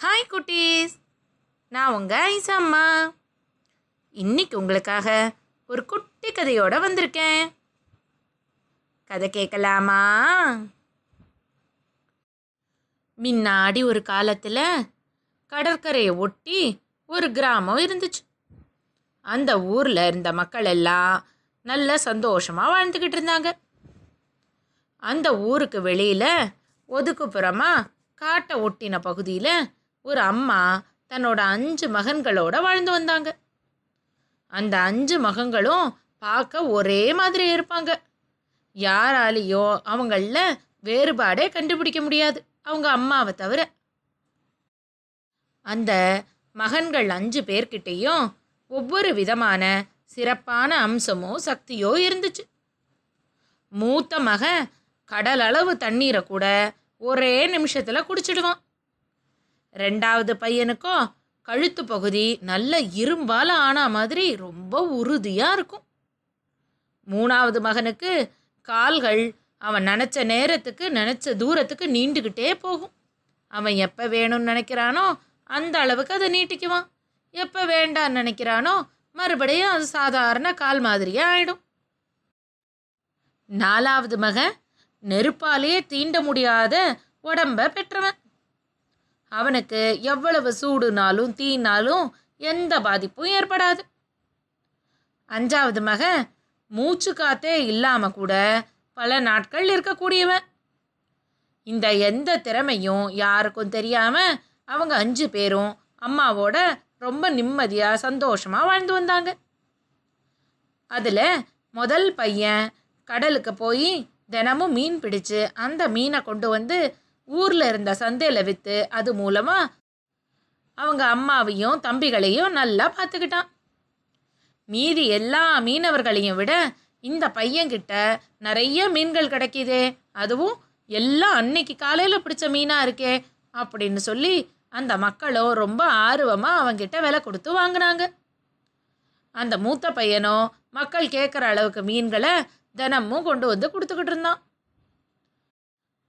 Hi குட்டீஸ். நான் உங்கள் ஐசா அம்மா. இன்னைக்கு உங்களுக்காக ஒரு குட்டி கதையோட வந்திருக்கேன். கதை கேட்கலாமா? முன்னாடி ஒரு காலத்தில் கடற்கரையை ஒட்டி ஒரு கிராமம் இருந்துச்சு. அந்த ஊரில் இருந்த மக்கள் எல்லாம் நல்ல சந்தோஷமாக வாழ்ந்துக்கிட்டு இருந்தாங்க. அந்த ஊருக்கு வெளியில் ஒதுக்குப்புறமா காட்டை ஒட்டின பகுதியில் ஒரு அம்மா தன்னோட அஞ்சு மகன்களோட வாழ்ந்து வந்தாங்க. அந்த அஞ்சு மகன்களும் பார்க்க ஒரே மாதிரி இருப்பாங்க. யாராலேயோ அவங்கள வேறுபாடே கண்டுபிடிக்க முடியாது அவங்க அம்மாவை தவிர. அந்த மகன்கள் அஞ்சு பேர்கிட்டேயும் ஒவ்வொரு விதமான சிறப்பான அம்சமோ சக்தியோ இருந்துச்சு. மூத்த மகன் கடல் அளவு தண்ணீரை கூட ஒரே நிமிஷத்தில் குடிச்சிடுவான். ரெண்டாவது பையனுக்கும் கழுத்து பகுதி நல்ல இரும்பால் ஆன மாதிரி ரொம்ப உறுதியாக இருக்கும். மூணாவது மகனுக்கு கால்கள் அவன் நினச்ச நேரத்துக்கு நினச்ச தூரத்துக்கு நீண்டுக்கிட்டே போகும். அவன் எப்போ வேணும்னு நினைக்கிறானோ அந்த அளவுக்கு அதை நீட்டிக்குவான். எப்போ வேண்டான்னு நினைக்கிறானோ மறுபடியும் அது சாதாரண கால் மாதிரியே ஆயிடும். நாலாவது மகன் நெருப்பாலேயே தீண்ட முடியாத உடம்ப பெற்றவன். அவனுக்கு எவ்வளவு சூடுனாலும் தீனாலும் எந்த பாதிப்பும் ஏற்படாது. அஞ்சாவது மகன் மூச்சு காத்தே இல்லாமல் கூட பல நாட்கள் இருக்கக்கூடியவன் இந்த எந்த திறமையும் யாருக்கும் தெரியாமல் அவங்க அஞ்சு பேரும் அம்மாவோட ரொம்ப நிம்மதியாக சந்தோஷமாக வாழ்ந்து வந்தாங்க. அதில் முதல் பையன் கடலுக்கு போய் தினமும் மீன் பிடிச்சு அந்த மீனை கொண்டு வந்து ஊரில் இருந்த சந்தையில் விற்று அது மூலமாக அவங்க அம்மாவையும் தம்பிகளையும் நல்லா பார்த்துக்கிட்டான். மீதி எல்லா மீனவர்களையும் விட இந்த பையன்கிட்ட நிறைய மீன்கள் கிடைக்கிதே அதுவும் எல்லாம் அன்னைக்கு காலையில் பிடிச்ச மீனாக இருக்கே அப்படின்னு சொல்லி அந்த மக்களும் ரொம்ப ஆர்வமாக அவங்கிட்ட விலை கொடுத்து வாங்கினாங்க. அந்த மூத்த பையனும் மக்கள் கேட்குற அளவுக்கு மீன்களை தினமும் கொண்டு வந்து கொடுத்துக்கிட்டு இருந்தான்.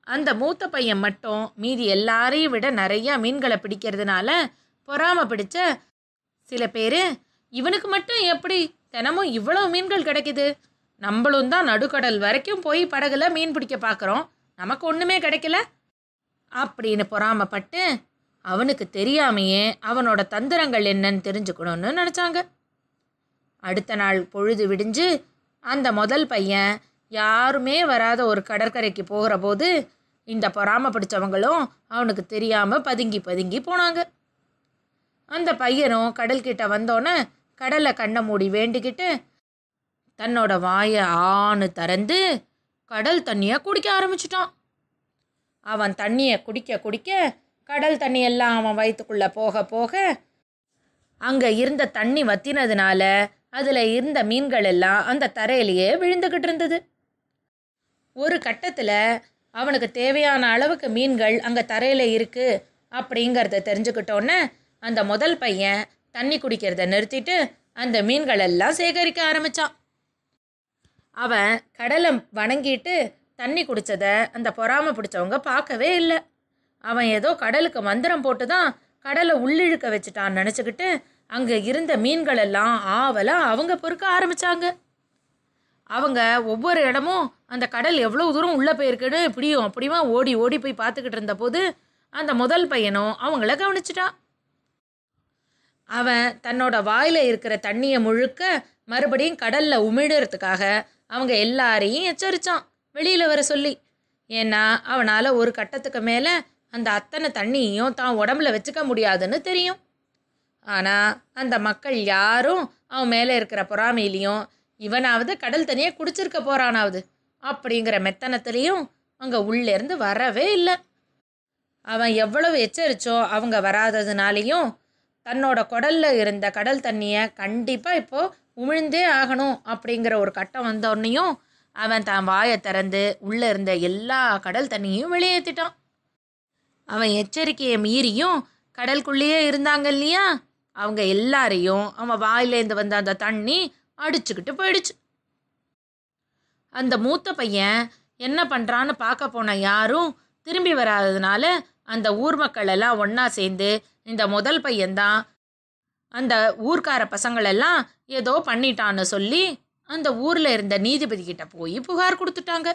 அந்த மூத்த பையன் மட்டும் மீதி எல்லாரையும் விட நிறையா மீன்களை பிடிக்கிறதுனால பொறாம பிடிச்ச சில பேர் இவனுக்கு மட்டும் எப்படி தினமும் இவ்வளோ மீன்கள் கிடைக்குது? நம்மளும் தான் நடுக்கடல் வரைக்கும் போய் படகுல மீன் பிடிக்க பார்க்குறோம் நமக்கு ஒன்றுமே கிடைக்கல. அப்படின்னு பொறாமப்பட்டு அவனுக்கு தெரியாமையே அவனோட தந்திரங்கள் என்னன்னு தெரிஞ்சுக்கணும்னு நினச்சாங்க. அடுத்த நாள் பொழுது விடிஞ்சு அந்த முதல் பையன் யாருமே வராத ஒரு கடற்கரைக்கு போகிற போது இந்த பொறாம பிடிச்சவங்களும் அவனுக்கு தெரியாமல் பதுங்கி பதுங்கி போனாங்க. அந்த பையனும் கடல்கிட்ட வந்தோன்னே கடலை கண்ணை மூடி வேண்டிக்கிட்டு தன்னோட வாயை ஆணு திறந்து கடல் தண்ணியை குடிக்க ஆரம்பிச்சிட்டான். அவன் தண்ணியை குடிக்க குடிக்க கடல் தண்ணி எல்லாம் அவன் வயிற்றுக்குள்ளே போக போக அங்கே இருந்த தண்ணி வத்தினதுனால அதில் இருந்த மீன்கள் எல்லாம் அந்த தரையிலேயே விழுந்துக்கிட்டு இருந்தது. ஒரு கட்டத்தில் அவனுக்கு தேவையான அளவுக்கு மீன்கள் அங்கே தரையில் இருக்குது அப்படிங்கிறத தெரிஞ்சுக்கிட்டோன்னே அந்த முதல் பையன் தண்ணி குடிக்கிறத நிறுத்திட்டு அந்த மீன்கள் எல்லாம் சேகரிக்க ஆரம்பித்தான் அவன் கடலை வணங்கிட்டு தண்ணி குடித்தத அந்த பொறாம பிடிச்சவங்க பார்க்கவே இல்லை. அவன் ஏதோ கடலுக்கு மந்திரம் போட்டு தான் கடலை உள்ளிழுக்க வச்சுட்டான்னு நினச்சிக்கிட்டு அங்கே இருந்த மீன்கள் எல்லாம் ஆவலாக அவங்க பொறுக்க ஆரம்பித்தாங்க அவங்க ஒவ்வொரு இடமும் அந்த கடல் எவ்வளோ தூரம் உள்ளே போயிருக்குன்னு இப்படியும் அப்படியுமா? ஓடி ஓடி போய் பார்த்துக்கிட்டு இருந்தபோது அந்த முதல் பையனும் அவங்கள கவனிச்சிட்டான் அவன் தன்னோட வாயில் இருக்கிற தண்ணியை முழுக்க மறுபடியும் கடலில் உமிழறதுக்காக அவங்க எல்லாரையும் எச்சரித்தான் வெளியில் வர சொல்லி. ஏன்னா அவனால் ஒரு கட்டத்துக்கு மேலே அந்த அத்தனை தண்ணியையும் தான் உடம்புல வச்சுக்க முடியாதுன்னு தெரியும். ஆனால் அந்த மக்கள் யாரும் அவன் மேலே இருக்கிற பொறாமையிலையும் இவனாவது கடல் தண்ணியை குடிச்சிருக்க போகிறானாவது அப்படிங்கிற மெத்தனத்துலேயும் அங்கே உள்ளேருந்து வரவே இல்லை. அவன் எவ்வளவு எச்சரிச்சோ அவங்க வராததுனாலையும் தன்னோட குடலில் இருந்த கடல் தண்ணியை கண்டிப்பாக இப்போது உமிழ்ந்தே ஆகணும் அப்படிங்கிற ஒரு கட்டம் வந்தோடனையும் அவன் தான் வாயை திறந்து உள்ளே இருந்த எல்லா கடல் தண்ணியும் வெளியேற்றிட்டான் அவன் எச்சரிக்கையை மீறியும் கடலுக்குள்ளேயே இருந்தாங்க இல்லையா? அவங்க எல்லாரையும் அவன் வாயிலேருந்து வந்த அந்த தண்ணி அடிச்சுக்கிட்டு போயிடுச்சு. அந்த மூத்த பையன் என்ன பண்ணுறான்னு பார்க்க போன யாரும் திரும்பி வராததுனால அந்த ஊர் மக்கள் எல்லாம் ஒன்றா சேர்ந்து இந்த முதல் பையன்தான் அந்த ஊர்க்கார பசங்களெல்லாம் ஏதோ பண்ணிட்டான்னு சொல்லி அந்த ஊரில் இருந்த நீதிபதி கிட்ட போய் புகார் கொடுத்துட்டாங்க.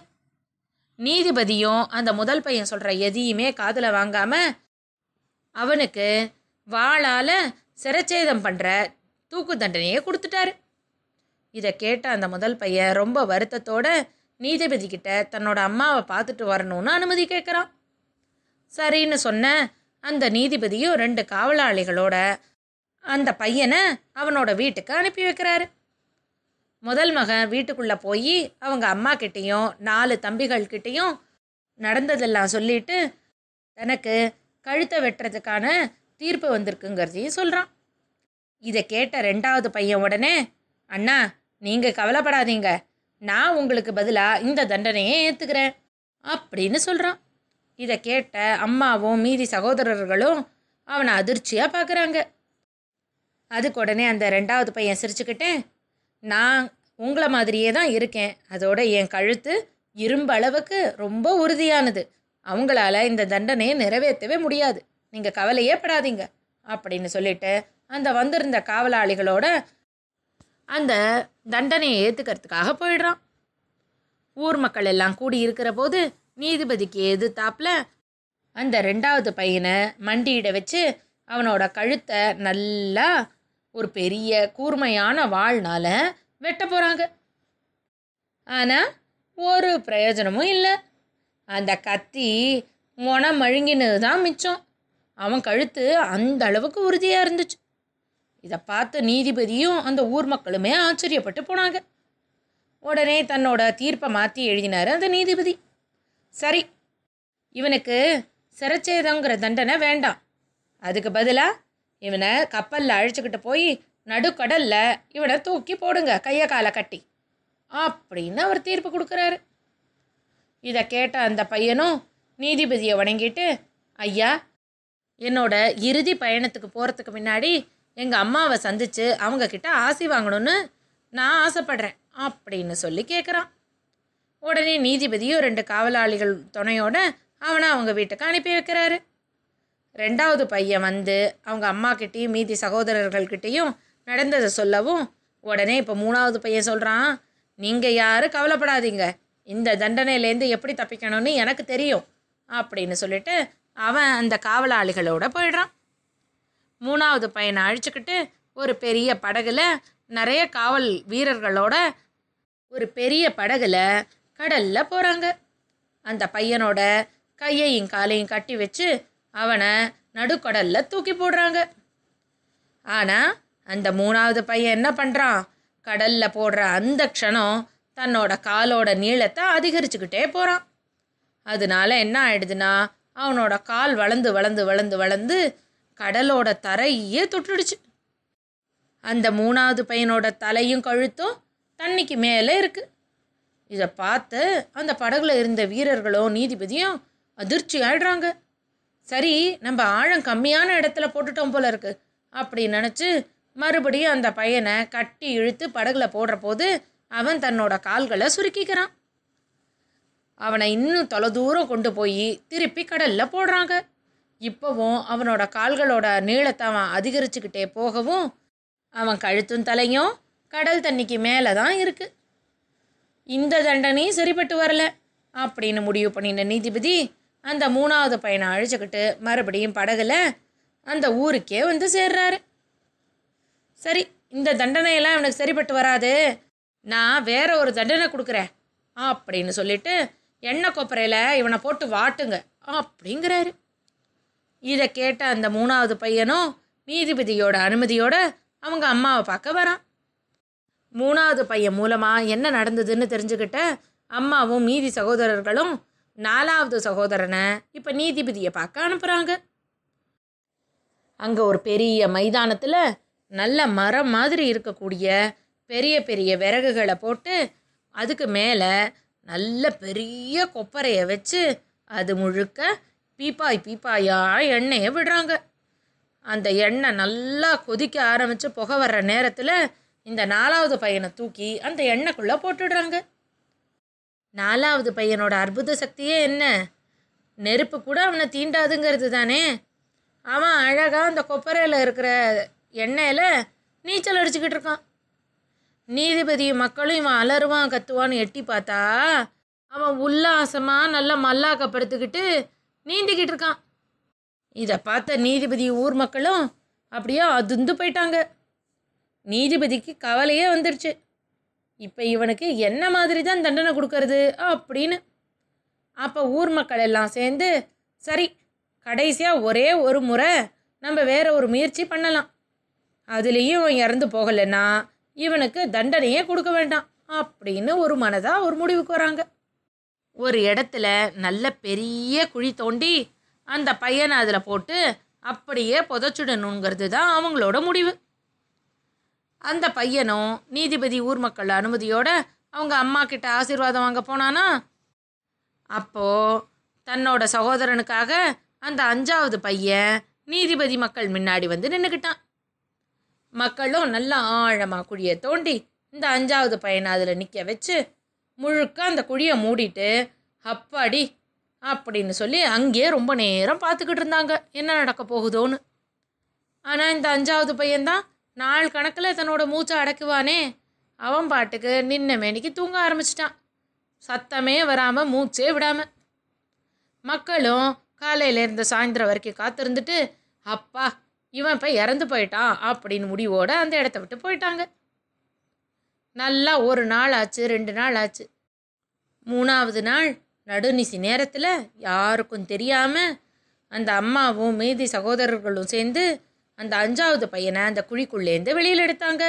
நீதிபதியும் அந்த முதல் பையன் சொல்கிற எதையுமே காதில் வாங்காமல் அவனுக்கு வாளால் சிரச்சேதம் பண்ணுற தூக்கு தண்டனையை கொடுத்துட்டாரு. இதை கேட்ட அந்த முதல் பையன் ரொம்ப வருத்தத்தோட நீதிபதி கிட்ட தன்னோட அம்மாவை பார்த்துட்டு வரணும்னு அனுமதி கேட்குறான். சரின்னு சொன்ன அந்த நீதிபதியும் ரெண்டு காவலாளிகளோட அந்த பையனை அவனோட வீட்டுக்கு அனுப்பி வைக்கிறாரு. முதல் மகன் வீட்டுக்குள்ளே போய் அவங்க அம்மா கிட்டேயும் நாலு தம்பிகள் கிட்டேயும் நடந்ததெல்லாம் சொல்லிட்டு தனக்கு கழுத்தை வெட்டுறதுக்கான தீர்ப்பு வந்திருக்குங்கிறதையும் சொல்கிறான் இதை கேட்ட ரெண்டாவது பையன் உடனே அண்ணா நீங்கள் கவலைப்படாதீங்க. நான் உங்களுக்கு பதிலாக இந்த தண்டனையை ஏற்றுக்கிறேன் அப்படின்னு சொல்கிறான் இதை கேட்ட அம்மாவும் மீதி சகோதரர்களும் அவனை அதிர்ச்சியாக பார்க்குறாங்க அதுக்கு உடனே அந்த ரெண்டாவது பையன் சிரிச்சுக்கிட்டே நான் உங்களை மாதிரியே தான் இருக்கேன். அதோட என் கழுத்து இரும்பு அளவுக்கு ரொம்ப உறுதியானது. அவங்களால இந்த தண்டனையை நிறைவேற்றவே முடியாது. நீங்கள் கவலையே படாதீங்க. அப்படின்னு சொல்லிட்டு அந்த வந்திருந்த காவலாளிகளோட அந்த தண்டனையை ஏற்றுக்கிறதுக்காக போயிடுறான். ஊர் மக்கள் எல்லாம் கூடி இருக்கிற போது நீதிபதிக்கு எதிர்த்தாப்புல அந்த ரெண்டாவது பையனை மண்டியிட வச்சு அவனோட கழுத்தை நல்லா ஒரு பெரிய கூர்மையான வாள்னால வெட்ட போகிறாங்க ஆனால் ஒரு பிரயோஜனமும் இல்லை. அந்த கத்தி முனம் மழுங்கினது தான் மிச்சம். அவன் கழுத்து அந்த அளவுக்கு உறுதியாக இருந்துச்சு. இதை பார்த்து நீதிபதியும் அந்த ஊர் மக்களுமே ஆச்சரியப்பட்டு போனாங்க. உடனே தன்னோட தீர்ப்பை மாற்றி எழுதினார் அந்த நீதிபதி. சரி இவனுக்கு சிறச்சேதங்கிற தண்டனை வேண்டாம். அதுக்கு பதிலாக இவனை கப்பலில் அழைச்சிக்கிட்டு போய் நடுக்கடலில் இவனை தூக்கி போடுங்க கையை காலை கட்டி. அப்படின்னு அவர் தீர்ப்பு கொடுக்குறாரு. இதை கேட்ட அந்த பையனும் நீதிபதியை வணங்கிட்டு ஐயா என்னோட இறுதி பயணத்துக்கு போகிறதுக்கு முன்னாடி எங்கள் அம்மாவை சந்தித்து அவங்கக்கிட்ட ஆசி வாங்கணும்னு நான் ஆசைப்படுறேன் அப்படின்னு சொல்லி கேட்குறான் உடனே நீதிபதியும் ரெண்டு காவலாளிகள் துணையோட அவனை அவங்க வீட்டுக்கு அனுப்பி வைக்கிறாரு. ரெண்டாவது பையன் வந்து அவங்க அம்மாக்கிட்டேயும் மீதி சகோதரர்கள்கிட்டேயும் நடந்ததை சொல்லவும் உடனே இப்போ மூணாவது பையன் சொல்கிறான் நீங்கள் யாரும் கவலைப்படாதீங்க. இந்த தண்டனையிலேருந்து எப்படி தப்பிக்கணும்னு எனக்கு தெரியும். அப்படின்னு சொல்லிட்டு அவன் அந்த காவலாளிகளோட போயிடுறான். மூணாவது பையனை அழிச்சுக்கிட்டு ஒரு பெரிய படகுல நிறைய காவல் வீரர்களோட ஒரு பெரிய படகுல கடல்ல போகிறாங்க அந்த பையனோட கையையும் காலையும் கட்டி வச்சு அவனை நடுக்கடல்ல தூக்கி போடுறாங்க. ஆனால் அந்த மூணாவது பையன் என்ன பண்ணுறான் கடலில் போடுற அந்த க்ஷணம் தன்னோட காலோட நீளத்தை அதிகரிச்சுக்கிட்டே போகிறான் அதனால என்ன ஆயிடுதுன்னா அவனோட கால் வளர்ந்து வளர்ந்து வளர்ந்து வளர்ந்து கடலோட தரையே தொட்டுடுச்சு. அந்த மூணாவது பையனோட தலையும் கழுத்தும் தண்ணிக்கு மேலே இருக்கு. இதை பார்த்து அந்த படகுல இருந்த வீரர்களும் நீதிபதியும் அதிர்ச்சி ஆயிடுறாங்க. சரி நம்ம ஆழம் கம்மியான இடத்துல போட்டுட்டோம் போல இருக்கு. அப்படி நினச்சி மறுபடியும் அந்த பையனை கட்டி இழுத்து படகுல போடுற போது அவன் தன்னோட கால்களை சுருக்கிக்கிறான். அவனை இன்னும் தொலை தூரம் கொண்டு போய் திருப்பி கடலில் போடுறாங்க. இப்போவும் அவனோட கால்களோட நீளத்தை அவன் அதிகரிச்சுக்கிட்டே போகவும் அவன் கழுத்தும் தலையும் கடல் தண்ணிக்கு மேலே தான் இருக்குது இந்த தண்டனையும் சரிப்பட்டு வரல அப்படின்னு முடிவு பண்ணின நீதிபதி அந்த மூணாவது பையனை அழிச்சுக்கிட்டு மறுபடியும் படகுல அந்த ஊருக்கே வந்து சேர்றாரு. சரி இந்த தண்டனையெல்லாம் இவனுக்கு சரிப்பட்டு வராது. நான் வேற ஒரு தண்டனை கொடுக்குறேன் அப்படின்னு சொல்லிட்டு எண்ணெய் கொப்பரையில் இவனை போட்டு வாட்டுங்க அப்படிங்கிறாரு. இதை கேட்ட அந்த மூணாவது பையனும் நீதிபதியோட அனுமதியோட அவங்க அம்மாவை பார்க்க வரான். மூணாவது பையன் மூலமாக என்ன நடந்ததுன்னு தெரிஞ்சுக்கிட்ட அம்மாவும் மீதி சகோதரர்களும் நாலாவது சகோதரனை இப்போ நீதிபதியை பார்க்க அனுப்புகிறாங்க அங்கே ஒரு பெரிய மைதானத்தில் நல்ல மரம் மாதிரி இருக்கக்கூடிய பெரிய பெரிய விறகுகளை போட்டு அதுக்கு மேலே நல்ல பெரிய கொப்பரையை வச்சு அது முழுக்க பீப்பாய் பீப்பாயா எண்ணெயை விடுறாங்க. அந்த எண்ணெய் நல்லா கொதிக்க ஆரம்பித்து புகை வர்ற நேரத்தில் இந்த நாலாவது பையனை தூக்கி அந்த எண்ணெய்க்குள்ளே போட்டுடுறாங்க. நாலாவது பையனோட அற்புத சக்தியே என்ன? நெருப்பு கூட அவனை தீண்டாதுங்கிறது தானே? அவன் அழகாக அந்த கொப்பரையில் இருக்கிற எண்ணெயில் நீச்சல் அடிச்சுக்கிட்டு இருக்கான். நீதிபதி மக்களும் இவன் அலறுவான் கத்துவான்னு எட்டி பார்த்தா அவன் உல்லாசமாக நல்லா மல்லாக்கப்படுத்துக்கிட்டு நீந்திக்கிட்டு இருக்கான். இதை பார்த்த நீதிபதி ஊர் மக்களும் அப்படியே அதுந்து போயிட்டாங்க. நீதிபதிக்கு கவலையே வந்துடுச்சு இப்போ இவனுக்கு என்ன மாதிரி தான் தண்டனை கொடுக்கறது அப்படின்னு. அப்போ ஊர் மக்கள் எல்லாம் சேர்ந்து சரி கடைசியாக ஒரே ஒரு முறை நம்ம வேற ஒரு முயற்சி பண்ணலாம். அதுலேயும் இவன் இறந்து போகலைன்னா இவனுக்கு தண்டனையே கொடுக்க வேண்டாம் அப்படின்னு ஒரு மனதாக ஒரு முடிவுக்கு வராங்க. ஒரு இடத்துல நல்ல பெரிய குழி தோண்டி அந்த பையனை அதில் போட்டு அப்படியே புதைச்சிடணுங்கிறது தான் அவங்களோட முடிவு. அந்த பையனும் நீதிபதி ஊர் மக்கள் அனுமதியோட அவங்க அம்மா கிட்ட ஆசீர்வாதம் வாங்க போனானா? அப்போ தன்னோட சகோதரனுக்காக அந்த அஞ்சாவது பையன் நீதிபதி மக்கள் முன்னாடி வந்து நின்றுக்கிட்டான் மக்களும் நல்லா ஆழமாக குழியை தோண்டி இந்த அஞ்சாவது பையனை அதில் நிற்க வச்சு முழுக்க அந்த குழியை மூடிட்டு அப்பாடி அப்படின்னு சொல்லி அங்கேயே ரொம்ப நேரம் பார்த்துக்கிட்டு இருந்தாங்க. என்ன நடக்க போகுதோன்னு. ஆனால் இந்த அஞ்சாவது பையன்தான் நாள் கணக்கில் தன்னோட மூச்சை அடக்குவானே. அவன் பாட்டுக்கு நின்ன மேனிக்கு தூங்க ஆரம்பிச்சிட்டான். சத்தமே வராமல் மூச்சே விடாமல் மக்களும் காலையிலேருந்து சாயந்தரம் வரைக்கும் காத்திருந்துட்டு அப்பா இவன் இப்போ இறந்து போயிட்டான் அப்படின்னு முடிவோடு அந்த இடத்த விட்டு போயிட்டாங்க. நல்லா ஒரு நாள் ஆச்சு ரெண்டு நாள் ஆச்சு. மூணாவது நாள் நடுநிசி நேரத்தில் யாருக்கும் தெரியாமல் அந்த அம்மாவும் மீதி சகோதரர்களும் சேர்ந்து அந்த அஞ்சாவது பையனை அந்த குழிக்குள்ளேருந்து வெளியில் எடுத்தாங்க.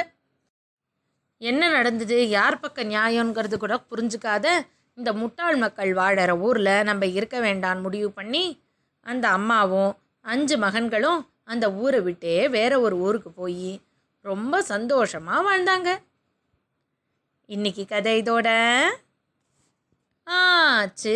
என்ன நடந்தது? யார் பக்கம் நியாயங்கிறது கூட புரிஞ்சுக்காத இந்த முட்டாள் மக்கள் வாழற ஊரில் நம்ம இருக்க வேண்டான்னு முடிவு பண்ணி அந்த அம்மாவும் அஞ்சு மகன்களும் அந்த ஊரை விட்டே வேற ஒரு ஊருக்கு போய் ரொம்ப சந்தோஷமாக வாழ்ந்தாங்க. இன்னைக்கு கதை இதோட ஆச்சு.